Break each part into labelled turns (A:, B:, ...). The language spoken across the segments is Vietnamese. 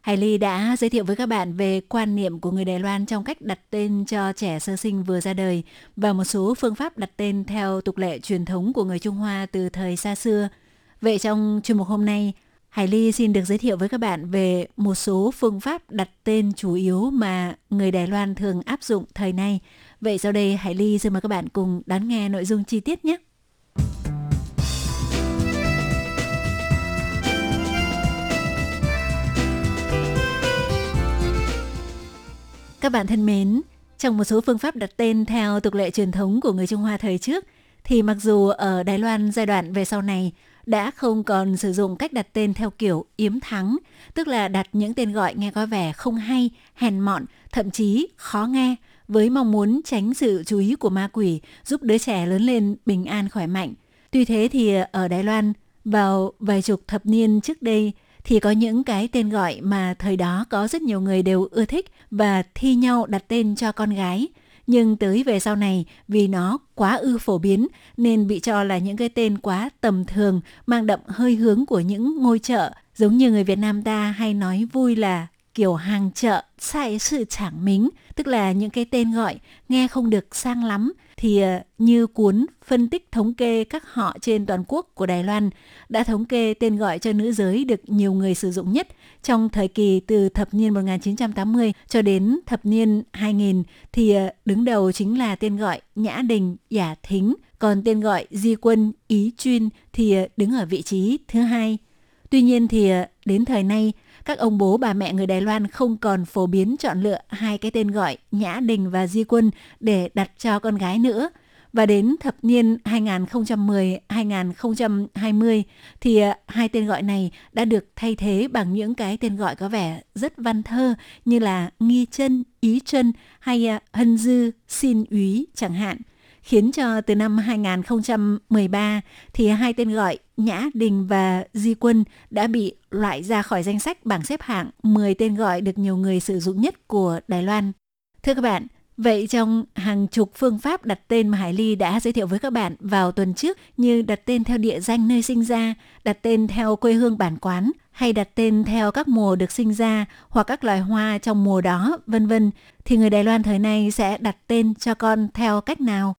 A: Hải Ly đã giới thiệu với các bạn về quan niệm của người Đài Loan trong cách đặt tên cho trẻ sơ sinh vừa ra đời và một số phương pháp đặt tên theo tục lệ truyền thống của người Trung Hoa từ thời xa xưa. Vậy trong chuyên mục hôm nay, Hải Ly xin được giới thiệu với các bạn về một số phương pháp đặt tên chủ yếu mà người Đài Loan thường áp dụng thời nay. Vậy sau đây Hải Ly xin mời các bạn cùng đón nghe nội dung chi tiết nhé. Các bạn thân mến, trong một số phương pháp đặt tên theo tục lệ truyền thống của người Trung Hoa thời trước, thì mặc dù ở Đài Loan giai đoạn về sau này đã không còn sử dụng cách đặt tên theo kiểu yếm thắng, tức là đặt những tên gọi nghe có vẻ không hay, hèn mọn, thậm chí khó nghe, với mong muốn tránh sự chú ý của ma quỷ, giúp đứa trẻ lớn lên bình an khỏe mạnh. Tuy thế thì ở Đài Loan, vào vài chục thập niên trước đây, thì có những cái tên gọi mà thời đó có rất nhiều người đều ưa thích và thi nhau đặt tên cho con gái. Nhưng tới về sau này, vì nó quá ư phổ biến nên bị cho là những cái tên quá tầm thường, mang đậm hơi hướng của những ngôi chợ, giống như người Việt Nam ta hay nói vui là kiểu hàng chợ, sai sự chẳng mính, tức là những cái tên gọi nghe không được sang lắm, thì ờ, như cuốn phân tích thống kê các họ trên toàn quốc của Đài Loan đã thống kê tên gọi cho nữ giới được nhiều người sử dụng nhất trong thời kỳ từ thập niên 1980 cho đến thập niên 2000 thì ờ, đứng đầu chính là tên gọi Nhã Đình, Giả Thính, còn tên gọi Di Quân, Ý Chuyên thì ờ, đứng ở vị trí thứ hai. Tuy nhiên thì đến thời nay, các ông bố bà mẹ người Đài Loan không còn phổ biến chọn lựa hai cái tên gọi Nhã Đình và Di Quân để đặt cho con gái nữa. Và đến thập niên 2010-2020 thì à, hai tên gọi này đã được thay thế bằng những cái tên gọi có vẻ rất văn thơ như là Nghi chân, Ý chân hay à, Hân Dư, Xin Úy chẳng hạn khiến cho từ năm 2013 thì hai tên gọi Nhã Đình và Di Quân đã bị loại ra khỏi danh sách bảng xếp hạng 10 tên gọi được nhiều người sử dụng nhất của Đài Loan. Thưa các bạn, Vậy trong hàng chục phương pháp đặt tên mà Hải Ly đã giới thiệu với các bạn vào tuần trước như đặt tên theo địa danh nơi sinh ra, đặt tên theo quê hương bản quán hay đặt tên theo các mùa được sinh ra hoặc các loài hoa trong mùa đó, vân vân thì người Đài Loan thời nay sẽ đặt tên cho con theo cách nào?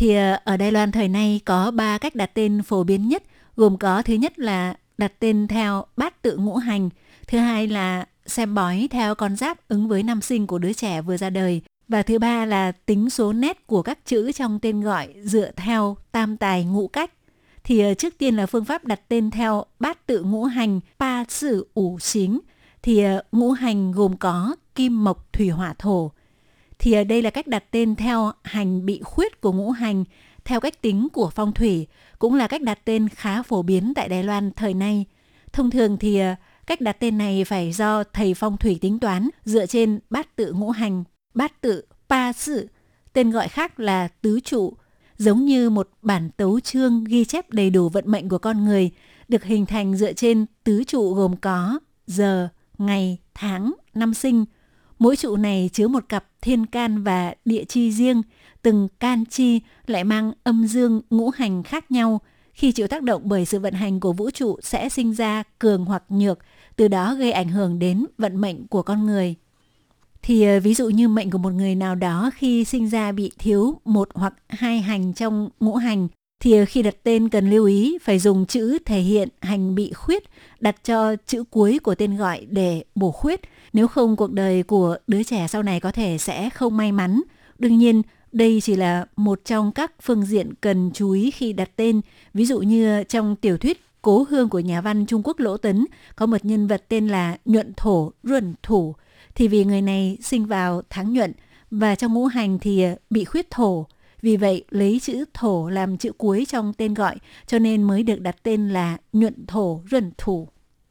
A: Thì ờ, ở Đài Loan thời nay có 3 cách đặt tên phổ biến nhất, gồm có thứ nhất là đặt tên theo bát tự ngũ hành, thứ hai là xem bói theo con giáp ứng với năm sinh của đứa trẻ vừa ra đời và thứ ba là tính số nét của các chữ trong tên gọi dựa theo tam tài ngũ cách. Thì ờ, trước tiên là phương pháp đặt tên theo bát tự ngũ hành ba sự ủ xính. Thì ờ, ngũ hành gồm có kim mộc thủy hỏa thổ thì ở đây là cách đặt tên theo hành bị khuyết của ngũ hành theo cách tính của phong thủy cũng là cách đặt tên khá phổ biến tại Đài Loan thời nay. Thông thường thì ờ, cách đặt tên này phải do thầy phong thủy tính toán dựa trên bát tự ngũ hành, bát tự pa sự, tên gọi khác là tứ trụ, giống như một bản tấu chương ghi chép đầy đủ vận mệnh của con người, được hình thành dựa trên tứ trụ gồm có giờ, ngày, tháng, năm sinh – Mỗi trụ này chứa một cặp thiên can và địa chi riêng, từng can chi lại mang âm dương ngũ hành khác nhau. Khi chịu tác động bởi sự vận hành của vũ trụ sẽ sinh ra cường hoặc nhược, từ đó gây ảnh hưởng đến vận mệnh của con người. Thì ờ, ví dụ như mệnh của một người nào đó khi sinh ra bị thiếu một hoặc hai hành trong ngũ hành thì khi đặt tên cần lưu ý phải dùng chữ thể hiện hành bị khuyết đặt cho chữ cuối của tên gọi để bổ khuyết. Nếu không cuộc đời của đứa trẻ sau này có thể sẽ không may mắn. Đương nhiên, đây chỉ là một trong các phương diện cần chú ý khi đặt tên. Ví dụ như trong tiểu thuyết Cố hương của nhà văn Trung Quốc Lỗ Tấn có một nhân vật tên là Nhuận Thổ Ruẩn Thủ. Thì vì người này sinh vào tháng nhuận và trong ngũ hành thì bị khuyết thổ. Vì vậy lấy chữ thổ làm chữ cuối trong tên gọi cho nên mới được đặt tên là Nhuận Thổ Ruẩn Thủ.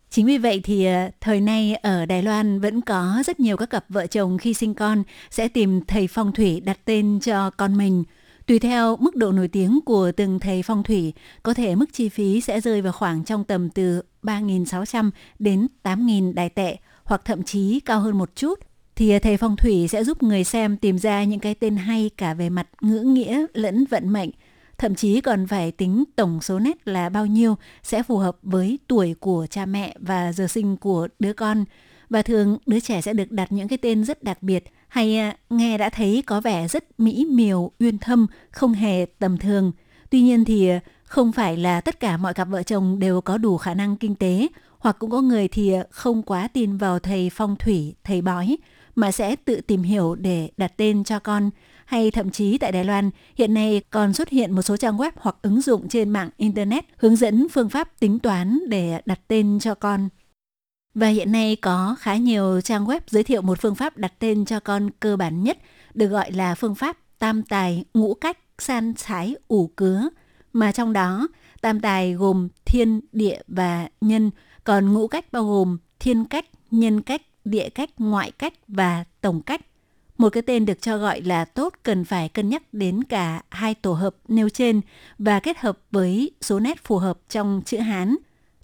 A: Chính vì vậy thì ờ, thời nay ở Đài Loan vẫn có rất nhiều các cặp vợ chồng khi sinh con sẽ tìm thầy phong thủy đặt tên cho con mình. Tùy theo mức độ nổi tiếng của từng thầy phong thủy, có thể mức chi phí sẽ rơi vào khoảng trong tầm từ 3.600 đến 8.000 đài tệ hoặc thậm chí cao hơn một chút thì à, thầy phong thủy sẽ giúp người xem tìm ra những cái tên hay cả về mặt ngữ nghĩa lẫn vận mệnh – thậm chí còn phải tính tổng số nét là bao nhiêu sẽ phù hợp với tuổi của cha mẹ và giờ sinh của đứa con. Và thường đứa trẻ sẽ được đặt những cái tên rất đặc biệt hay à, nghe đã thấy có vẻ rất mỹ miều, uyên thâm, không hề tầm thường. Tuy nhiên thì à, không phải là tất cả mọi cặp vợ chồng đều có đủ khả năng kinh tế hoặc cũng có người thì không quá tin vào thầy phong thủy, thầy bói mà sẽ tự tìm hiểu để đặt tên cho con hay thậm chí tại Đài Loan hiện nay còn xuất hiện một số trang web hoặc ứng dụng trên mạng Internet hướng dẫn phương pháp tính toán để đặt tên cho con. Và hiện nay có khá nhiều trang web giới thiệu một phương pháp đặt tên cho con cơ bản nhất được gọi là phương pháp tam tài ngũ cách san sái ủ cứa mà trong đó tam tài gồm thiên, địa và nhân, còn ngũ cách bao gồm thiên cách, nhân cách, địa cách, ngoại cách và tổng cách. Một cái tên được cho gọi là tốt cần phải cân nhắc đến cả hai tổ hợp nêu trên và kết hợp với số nét phù hợp trong chữ Hán.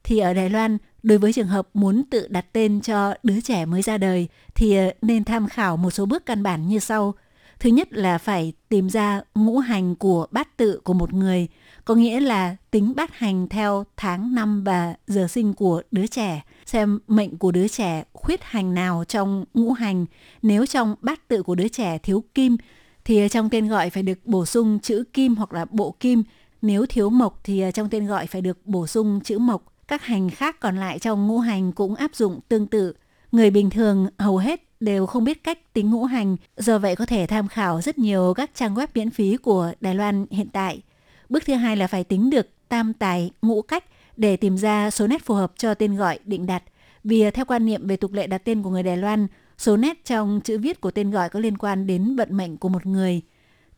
A: Thì ở Đài Loan, đối với trường hợp muốn tự đặt tên cho đứa trẻ mới ra đời thì ờ, nên tham khảo một số bước căn bản như sau. Thứ nhất là phải tìm ra ngũ hành của bát tự của một người, có nghĩa là tính bát hành theo tháng năm và giờ sinh của đứa trẻ – xem mệnh của đứa trẻ khuyết hành nào trong ngũ hành. Nếu trong bát tự của đứa trẻ thiếu kim thì trong tên gọi phải được bổ sung chữ kim hoặc là bộ kim. Nếu thiếu mộc thì trong tên gọi phải được bổ sung chữ mộc. Các hành khác còn lại trong ngũ hành cũng áp dụng tương tự. Người bình thường hầu hết đều không biết cách tính ngũ hành, do vậy có thể tham khảo rất nhiều các trang web miễn phí của Đài Loan hiện tại. Bước thứ hai là phải tính được tam tài ngũ cách để tìm ra số nét phù hợp cho tên gọi định đặt. Vì theo quan niệm về tục lệ đặt tên của người Đài Loan, số nét trong chữ viết của tên gọi có liên quan đến vận mệnh của một người.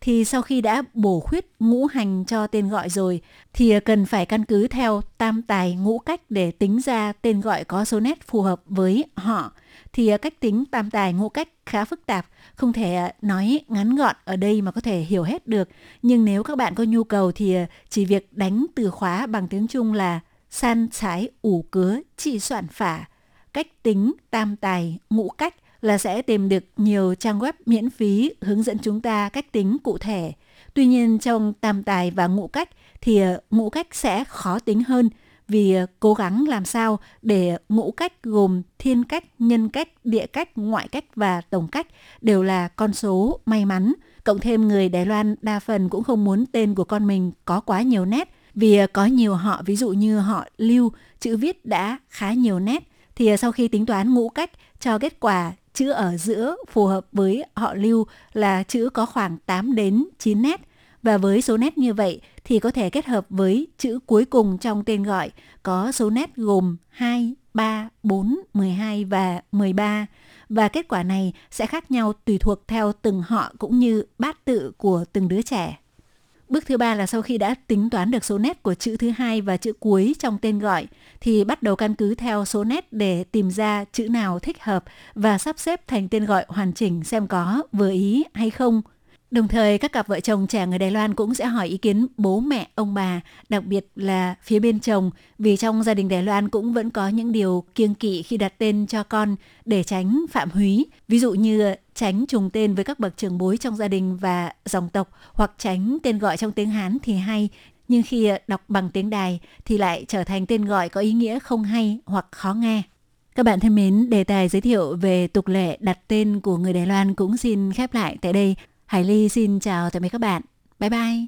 A: Thì sau khi đã bổ khuyết ngũ hành cho tên gọi rồi, thì cần phải căn cứ theo tam tài ngũ cách để tính ra tên gọi có số nét phù hợp với họ. Thì à, cách tính tam tài ngũ cách khá phức tạp, không thể à, nói ngắn gọn ở đây mà có thể hiểu hết được. Nhưng nếu các bạn có nhu cầu thì à, chỉ việc đánh từ khóa bằng tiếng Trung là san trái ủ cứa chỉ soạn phả, cách tính tam tài ngũ cách là sẽ tìm được nhiều trang web miễn phí hướng dẫn chúng ta cách tính cụ thể. Tuy nhiên trong tam tài và ngũ cách thì ngũ cách sẽ khó tính hơn vì ờ, cố gắng làm sao để ngũ cách gồm thiên cách, nhân cách, địa cách, ngoại cách và tổng cách đều là con số may mắn. Cộng thêm người Đài Loan đa phần cũng không muốn tên của con mình có quá nhiều nét vì ờ, có nhiều họ ví dụ như họ lưu chữ viết đã khá nhiều nét thì ờ, sau khi tính toán ngũ cách cho kết quả chữ ở giữa phù hợp với họ lưu là chữ có khoảng 8 đến 9 nét và với số nét như vậy thì có thể kết hợp với chữ cuối cùng trong tên gọi có số nét gồm 2, 3, 4, 12 và 13 và kết quả này sẽ khác nhau tùy thuộc theo từng họ cũng như bát tự của từng đứa trẻ. Bước thứ ba là sau khi đã tính toán được số nét của chữ thứ hai và chữ cuối trong tên gọi thì bắt đầu căn cứ theo số nét để tìm ra chữ nào thích hợp và sắp xếp thành tên gọi hoàn chỉnh xem có vừa ý hay không. Đồng thời, các cặp vợ chồng trẻ người Đài Loan cũng sẽ hỏi ý kiến bố mẹ, ông bà, đặc biệt là phía bên chồng, vì trong gia đình Đài Loan cũng vẫn có những điều kiêng kỵ khi đặt tên cho con để tránh phạm húy. Ví dụ như tránh trùng tên với các bậc trưởng bối trong gia đình và dòng tộc, hoặc tránh tên gọi trong tiếng Hán thì hay, nhưng khi đọc bằng tiếng Đài thì lại trở thành tên gọi có ý nghĩa không hay hoặc khó nghe. Các bạn thân mến, đề tài giới thiệu về tục lệ đặt tên của người Đài Loan cũng xin khép lại tại đây. Hải Ly xin chào tạm biệt các bạn. Bye bye.